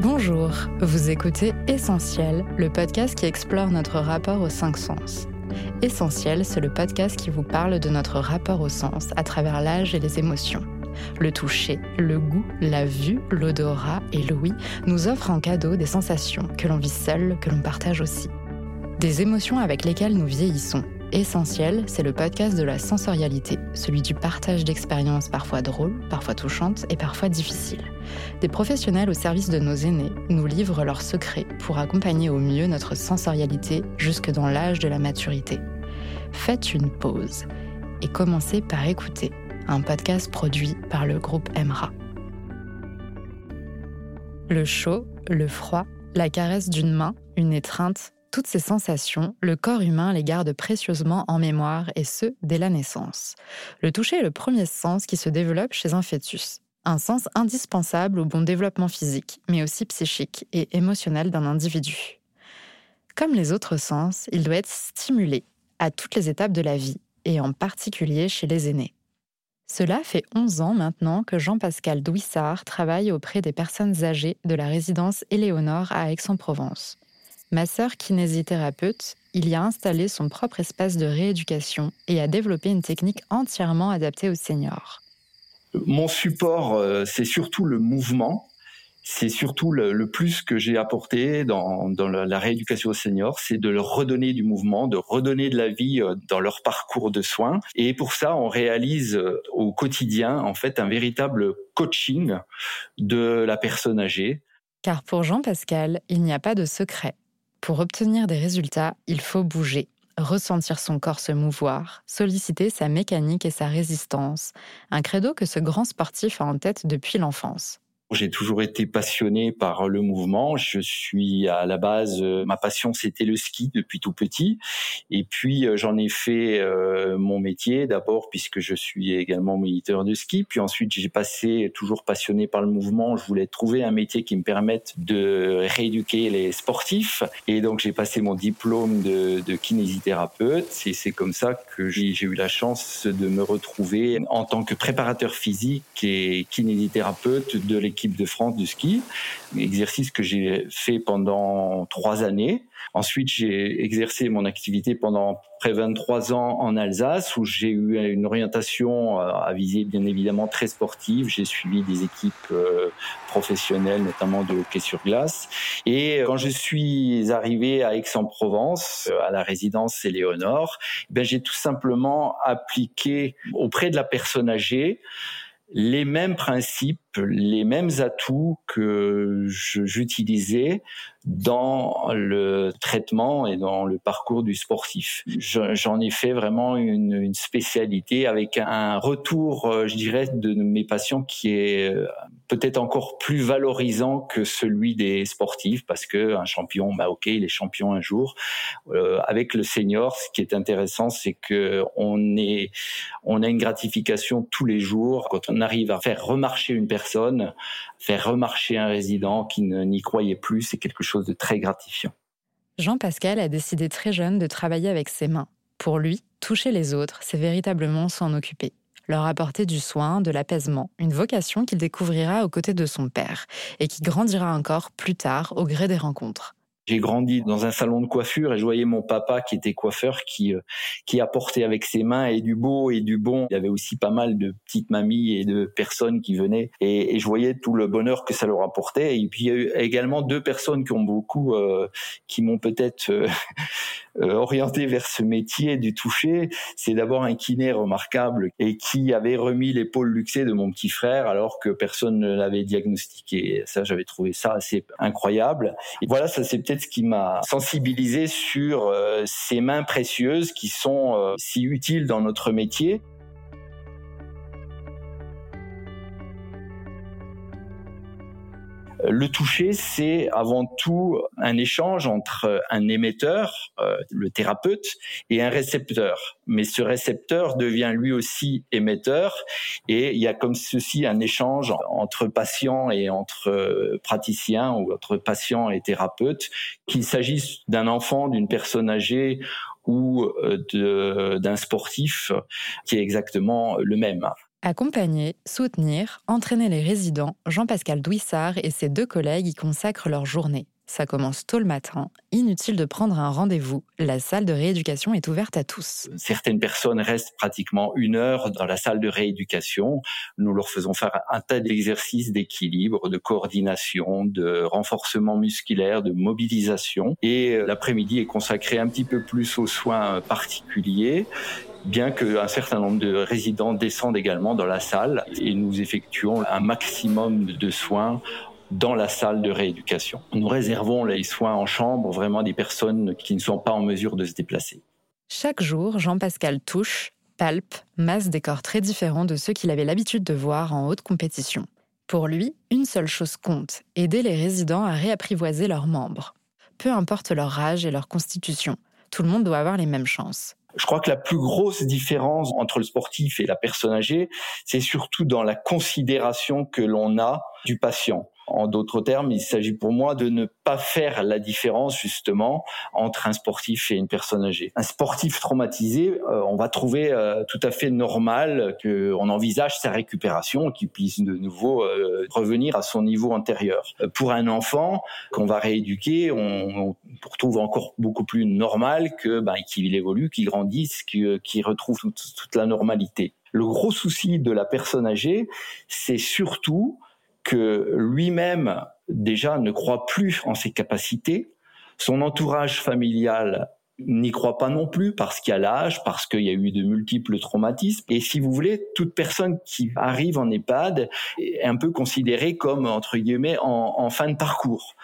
Bonjour, vous écoutez Essentiel, le podcast qui explore notre rapport aux cinq sens. Essentiel, c'est le podcast qui vous parle de notre rapport au sens à travers l'âge et les émotions. Le toucher, le goût, la vue, l'odorat et l'ouïe nous offrent en cadeau des sensations que l'on vit seul, que l'on partage aussi. Des émotions avec lesquelles nous vieillissons Essentiel, c'est le podcast de la sensorialité, celui du partage d'expériences parfois drôles, parfois touchantes et parfois difficiles. Des professionnels au service de nos aînés nous livrent leurs secrets pour accompagner au mieux notre sensorialité jusque dans l'âge de la maturité. Faites une pause et commencez par écouter un podcast produit par le groupe Emra. Le chaud, le froid, la caresse d'une main, une étreinte, toutes ces sensations, le corps humain les garde précieusement en mémoire et ce, dès la naissance. Le toucher est le premier sens qui se développe chez un fœtus. Un sens indispensable au bon développement physique, mais aussi psychique et émotionnel d'un individu. Comme les autres sens, il doit être stimulé à toutes les étapes de la vie, et en particulier chez les aînés. Cela fait 11 ans maintenant que Jean-Pascal Douissard travaille auprès des personnes âgées de la résidence Éléonore à Aix-en-Provence. Ma sœur kinésithérapeute, il y a installé son propre espace de rééducation et a développé une technique entièrement adaptée aux seniors. Mon support, euh, c'est surtout le mouvement. C'est surtout le, plus que j'ai apporté dans, la, rééducation aux seniors, c'est de leur redonner du mouvement, de redonner de la vie euh, dans leur parcours de soins. Et pour ça, on réalise euh, au quotidien, en fait, un véritable coaching de la personne âgée. Car pour Jean-Pascal, il n'y a pas de secret. Pour obtenir des résultats, il faut bouger, ressentir son corps se mouvoir, solliciter sa mécanique et sa résistance, un credo que ce grand sportif a en tête depuis l'enfance. J'ai toujours été passionné par le mouvement. Je suis à la base, euh, ma passion c'était le ski depuis tout petit. Et puis euh, j'en ai fait euh, mon métier d'abord puisque je suis également militaire de ski. Puis ensuite j'ai passé toujours passionné par le mouvement. Je voulais trouver un métier qui me permette de rééduquer les sportifs. Et donc j'ai passé mon diplôme de, de kinésithérapeute. Et c'est comme ça que j'ai eu la chance de me retrouver en tant que préparateur physique et kinésithérapeute de l'équipe équipe de France de ski, exercice que j'ai fait pendant trois années. Ensuite, j'ai exercé mon activité pendant près 23 ans en Alsace, où j'ai eu une orientation euh, à viser bien évidemment très sportive. J'ai suivi des équipes euh, professionnelles, notamment de hockey sur glace. Et quand je suis arrivé à Aix-en-Provence, euh, à la résidence Éléonore, ben j'ai tout simplement appliqué auprès de la personne âgée les mêmes principes, les mêmes atouts que j'utilisais dans le traitement et dans le parcours du sportif. J'en ai fait vraiment une, spécialité avec un retour, euh, je dirais, de mes patients qui est euh, peut-être encore plus valorisant que celui des sportifs parce que un champion, bah ok, il est champion un jour. Euh, avec le senior, ce qui est intéressant, c'est que on est, on a une gratification tous les jours quand on arrive à faire remarcher une personne, faire remarcher un résident qui n'y croyait plus, c'est quelque chose de très gratifiant. Jean-Pascal a décidé très jeune de travailler avec ses mains. Pour lui, toucher les autres, c'est véritablement s'en occuper leur apporter du soin, de l'apaisement, une vocation qu'il découvrira aux côtés de son père et qui grandira encore plus tard au gré des rencontres. J'ai grandi dans un salon de coiffure et je voyais mon papa qui était coiffeur qui euh, qui apportait avec ses mains et du beau et du bon. Il y avait aussi pas mal de petites mamies et de personnes qui venaient et, et je voyais tout le bonheur que ça leur apportait. Et puis il y a eu également deux personnes qui ont beaucoup, euh, qui m'ont peut-être euh, orienté vers ce métier du toucher. C'est d'abord un kiné remarquable et qui avait remis l'épaule luxée de mon petit frère alors que personne ne l'avait diagnostiqué. Ça, j'avais trouvé ça assez incroyable. Et voilà, ça c'est peut-être ce qui m'a sensibilisé sur euh, ces mains précieuses qui sont euh, si utiles dans notre métier. Le toucher, c'est avant tout un échange entre un émetteur, euh, le thérapeute, et un récepteur. Mais ce récepteur devient lui aussi émetteur, et il y a comme ceci un échange entre patient et entre euh, praticien ou entre patient et thérapeute, qu'il s'agisse d'un enfant, d'une personne âgée ou euh, d'un sportif, qui est exactement le même. Accompagner, soutenir, entraîner les résidents, Jean-Pascal Douissard et ses deux collègues y consacrent leur journée. Ça commence tôt le matin, inutile de prendre un rendez-vous, la salle de rééducation est ouverte à tous. Certaines personnes restent pratiquement une heure dans la salle de rééducation. Nous leur faisons faire un tas d'exercices d'équilibre, de coordination, de renforcement musculaire, de mobilisation. Et l'après-midi est consacré un petit peu plus aux soins particuliers bien qu'un certain nombre de résidents descendent également dans la salle et nous effectuons un maximum de soins dans la salle de rééducation. Nous réservons les soins en chambre vraiment des personnes qui ne sont pas en mesure de se déplacer. Chaque jour, Jean-Pascal touche, palpe, masse des corps très différents de ceux qu'il avait l'habitude de voir en haute compétition. Pour lui, une seule chose compte, aider les résidents à réapprivoiser leurs membres. Peu importe leur âge et leur constitution, tout le monde doit avoir les mêmes chances. Je crois que la plus grosse différence entre le sportif et la personne âgée, c'est surtout dans la considération que l'on a du patient. En d'autres termes, il s'agit pour moi de ne pas faire la différence justement entre un sportif et une personne âgée. Un sportif traumatisé, euh, on va trouver euh, tout à fait normal qu'on envisage sa récupération, qu'il puisse de nouveau euh, revenir à son niveau antérieur. Pour un enfant qu'on va rééduquer, on, on trouve encore beaucoup plus normal que ben, qu'il évolue, qu'il grandisse, qu'il retrouve toute la normalité. Le gros souci de la personne âgée, c'est surtout que lui-même déjà ne croit plus en ses capacités, son entourage familial n'y croit pas non plus parce qu'il y a l'âge, parce qu'il y a eu de multiples traumatismes. Et si vous voulez, toute personne qui arrive en EHPAD est un peu considérée comme, entre guillemets, en, fin de parcours.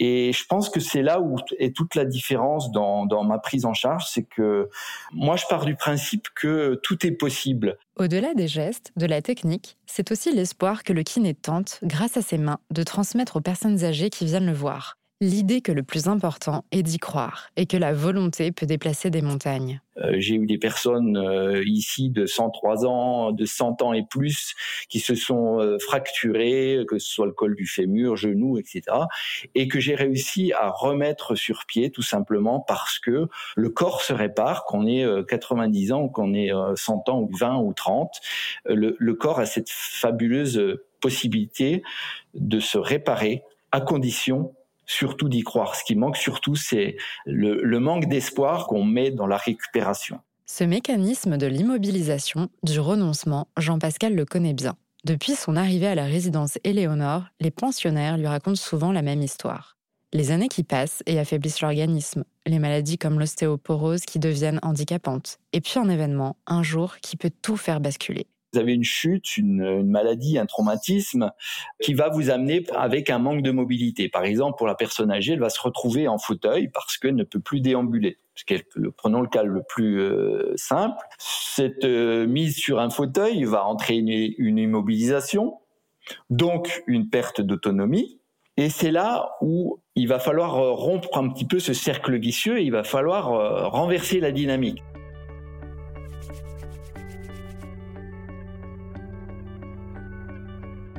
Et je pense que c'est là où est toute la différence dans, dans ma prise en charge, c'est que moi, je pars du principe que tout est possible. Au-delà des gestes, de la technique, c'est aussi l'espoir que le kiné tente, grâce à ses mains, de transmettre aux personnes âgées qui viennent le voir l'idée que le plus important est d'y croire et que la volonté peut déplacer des montagnes. Euh, j'ai eu des personnes euh, ici de 103 ans, de 100 ans et plus, qui se sont euh, fracturées, que ce soit le col du fémur, genou, etc., et que j'ai réussi à remettre sur pied tout simplement parce que le corps se répare, qu'on ait 90 ans, qu'on ait 100 ans ou 20 ou 30, le, le corps a cette fabuleuse possibilité de se réparer à condition surtout d'y croire. Ce qui manque surtout, c'est le, manque d'espoir qu'on met dans la récupération. Ce mécanisme de l'immobilisation, du renoncement, Jean-Pascal le connaît bien. Depuis son arrivée à la résidence Éléonore, les pensionnaires lui racontent souvent la même histoire. Les années qui passent et affaiblissent l'organisme, les maladies comme l'ostéoporose qui deviennent handicapantes, et puis un événement, un jour, qui peut tout faire basculer vous avez une chute, une, maladie, un traumatisme qui va vous amener avec un manque de mobilité. Par exemple, pour la personne âgée, elle va se retrouver en fauteuil parce qu'elle ne peut plus déambuler. Prenons le cas le plus euh, simple. Cette euh, mise sur un fauteuil va entraîner une immobilisation, donc une perte d'autonomie. Et c'est là où il va falloir euh, rompre un petit peu ce cercle vicieux et il va falloir renverser la dynamique.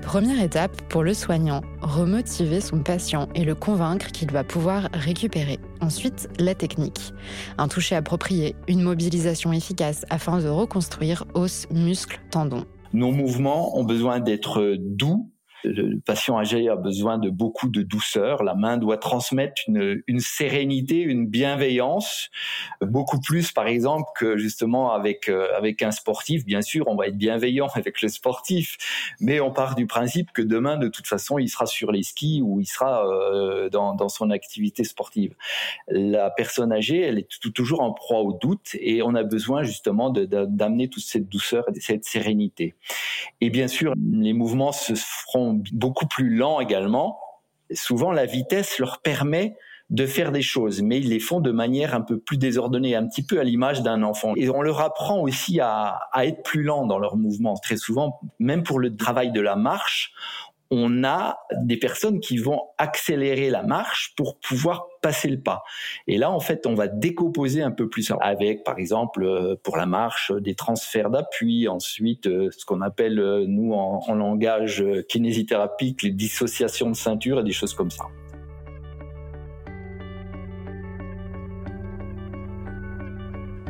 Première étape pour le soignant, remotiver son patient et le convaincre qu'il va pouvoir récupérer. Ensuite, la technique. Un toucher approprié, une mobilisation efficace afin de reconstruire os, muscles, tendons. Nos mouvements ont besoin d'être doux, le patient âgé a besoin de beaucoup de douceur. La main doit transmettre une, une, sérénité, une bienveillance, beaucoup plus, par exemple, que justement avec euh, avec un sportif. Bien sûr, on va être bienveillant avec le sportif, mais on part du principe que demain, de toute façon, il sera sur les skis ou il sera euh, dans, dans son activité sportive. La personne âgée, elle est toujours en proie au doute et on a besoin justement d'amener toute cette douceur et cette sérénité. Et bien sûr, les mouvements se feront beaucoup plus lents également. Souvent, la vitesse leur permet de faire des choses, mais ils les font de manière un peu plus désordonnée, un petit peu à l'image d'un enfant. Et on leur apprend aussi à, à être plus lent dans leurs mouvements. Très souvent, même pour le travail de la marche, on a des personnes qui vont accélérer la marche pour pouvoir passer le pas. Et là, en fait, on va décomposer un peu plus avec, par exemple, euh, pour la marche, des transferts d'appui, ensuite euh, ce qu'on appelle, euh, nous, en, langage kinésithérapique, les dissociations de ceinture et des choses comme ça.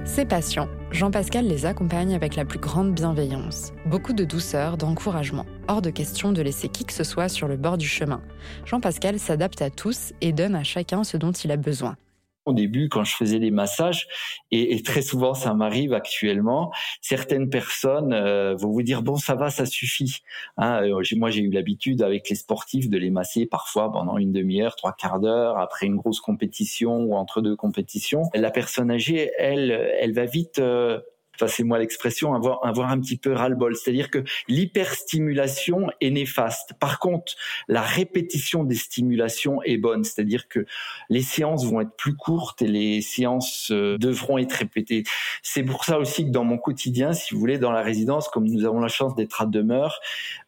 Ses patients, Jean-Pascal les accompagne avec la plus grande bienveillance, beaucoup de douceur, d'encouragement. Hors de question de laisser qui que ce soit sur le bord du chemin. Jean-Pascal s'adapte à tous et donne à chacun ce dont il a besoin au début quand je faisais des massages et, très souvent ça m'arrive actuellement certaines personnes euh, vont vous dire bon ça va ça suffit. Hein, euh, moi j'ai eu l'habitude avec les sportifs de les masser parfois pendant une demi-heure trois quarts d'heure après une grosse compétition ou entre deux compétitions. La personne âgée elle elle va vite euh, passez-moi l'expression, avoir, avoir un petit peu ras-le-bol. C'est-à-dire que l'hyperstimulation est néfaste. Par contre, la répétition des stimulations est bonne. C'est-à-dire que les séances vont être plus courtes et les séances euh, devront être répétées. C'est pour ça aussi que dans mon quotidien, si vous voulez, dans la résidence, comme nous avons la chance d'être à demeure,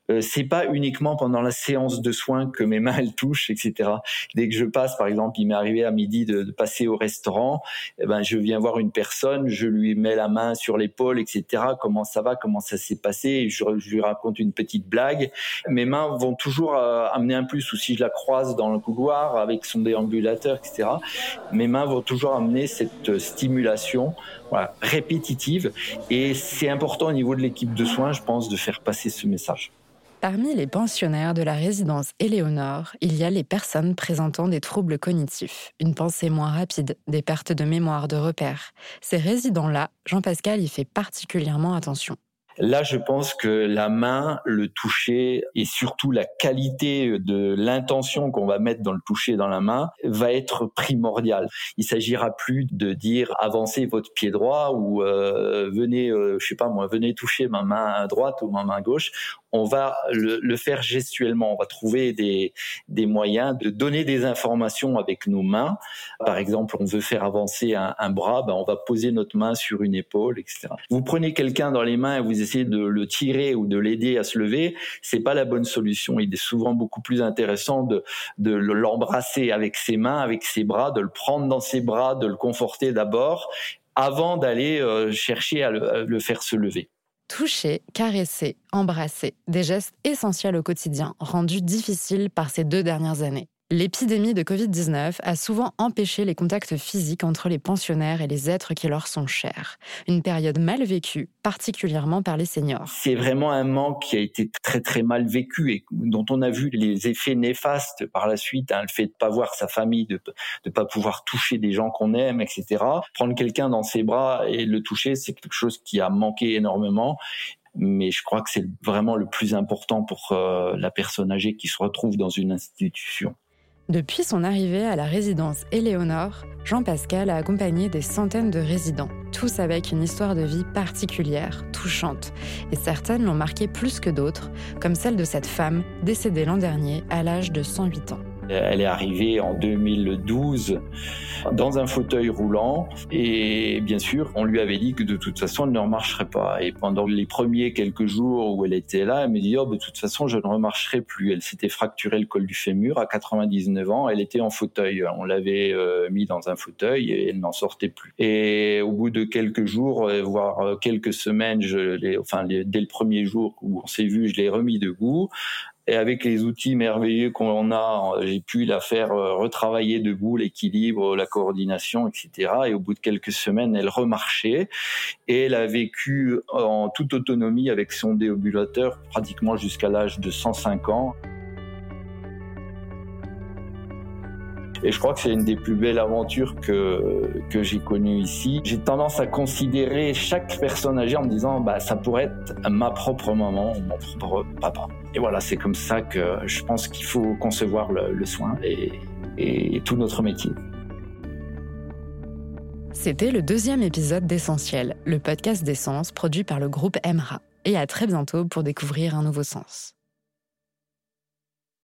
euh, c'est pas uniquement pendant la séance de soins que mes mains elles touchent, etc. Dès que je passe, par exemple, il m'est arrivé à midi de, de, passer au restaurant, eh ben je viens voir une personne, je lui mets la main sur l'épaule, etc. Comment ça va, comment ça s'est passé, je, je, lui raconte une petite blague. Mes mains vont toujours euh, amener un plus, ou si je la croise dans le couloir avec son déambulateur, etc. Mes mains vont toujours amener cette stimulation voilà, répétitive. Et c'est important au niveau de l'équipe de soins, je pense, de faire passer ce message. Parmi les pensionnaires de la résidence Éléonore, il y a les personnes présentant des troubles cognitifs, une pensée moins rapide, des pertes de mémoire, de repères. Ces résidents-là, Jean-Pascal y fait particulièrement attention. Là, je pense que la main, le toucher et surtout la qualité de l'intention qu'on va mettre dans le toucher dans la main va être primordiale. Il s'agira plus de dire avancez votre pied droit ou euh, venez, euh, je sais pas moi, venez toucher ma main droite ou ma main gauche on va le, faire gestuellement. On va trouver des, des moyens de donner des informations avec nos mains. Par exemple, on veut faire avancer un, bras, ben on va poser notre main sur une épaule, etc. Vous prenez quelqu'un dans les mains et vous essayez de le tirer ou de l'aider à se lever, c'est pas la bonne solution. Il est souvent beaucoup plus intéressant de, de l'embrasser avec ses mains, avec ses bras, de le prendre dans ses bras, de le conforter d'abord avant d'aller euh, chercher à le faire se lever. Toucher, caresser, embrasser, des gestes essentiels au quotidien, rendus difficiles par ces deux dernières années. L'épidémie de Covid-19 a souvent empêché les contacts physiques entre les pensionnaires et les êtres qui leur sont chers. Une période mal vécue, particulièrement par les seniors. C'est vraiment un manque qui a été très très mal vécu et dont on a vu les effets néfastes par la suite. Hein, le fait de pas voir sa famille, de ne pas pouvoir toucher des gens qu'on aime, etc. Prendre quelqu'un dans ses bras et le toucher, c'est quelque chose qui a manqué énormément mais je crois que c'est vraiment le plus important pour euh, la personne âgée qui se retrouve dans une institution. Depuis son arrivée à la résidence Éléonore, Jean-Pascal a accompagné des centaines de résidents, tous avec une histoire de vie particulière, touchante, et certaines l'ont marqué plus que d'autres, comme celle de cette femme décédée l'an dernier à l'âge de 108 ans. Elle est arrivée en 2012 dans un fauteuil roulant et bien sûr, on lui avait dit que de toute façon, elle ne remarcherait pas. Et pendant les premiers quelques jours où elle était là, elle me dit, oh, de toute façon, je ne remarcherai plus. Elle s'était fracturé le col du fémur à 99 ans. Elle était en fauteuil. On l'avait euh, mis dans un fauteuil et elle n'en sortait plus. Et au bout de quelques jours, euh, voire euh, quelques semaines, je enfin, dès le premier jour où on s'est vu, je l'ai remis debout. Et avec les outils merveilleux qu'on a, j'ai pu la faire euh, retravailler debout, l'équilibre, la coordination, etc. Et au bout de quelques semaines, elle remarchait et elle a vécu en toute autonomie avec son déambulateur pratiquement jusqu'à l'âge de 105 ans. Et je crois que c'est une des plus belles aventures que, que j'ai connues ici. J'ai tendance à considérer chaque personne âgée en me disant, bah, ça pourrait être ma propre maman ou mon propre papa. Et voilà, c'est comme ça que je pense qu'il faut concevoir le, le soin et, et tout notre métier. C'était le deuxième épisode d'Essentiel, le podcast d'essence produit par le groupe Emra. Et à très bientôt pour découvrir un nouveau sens.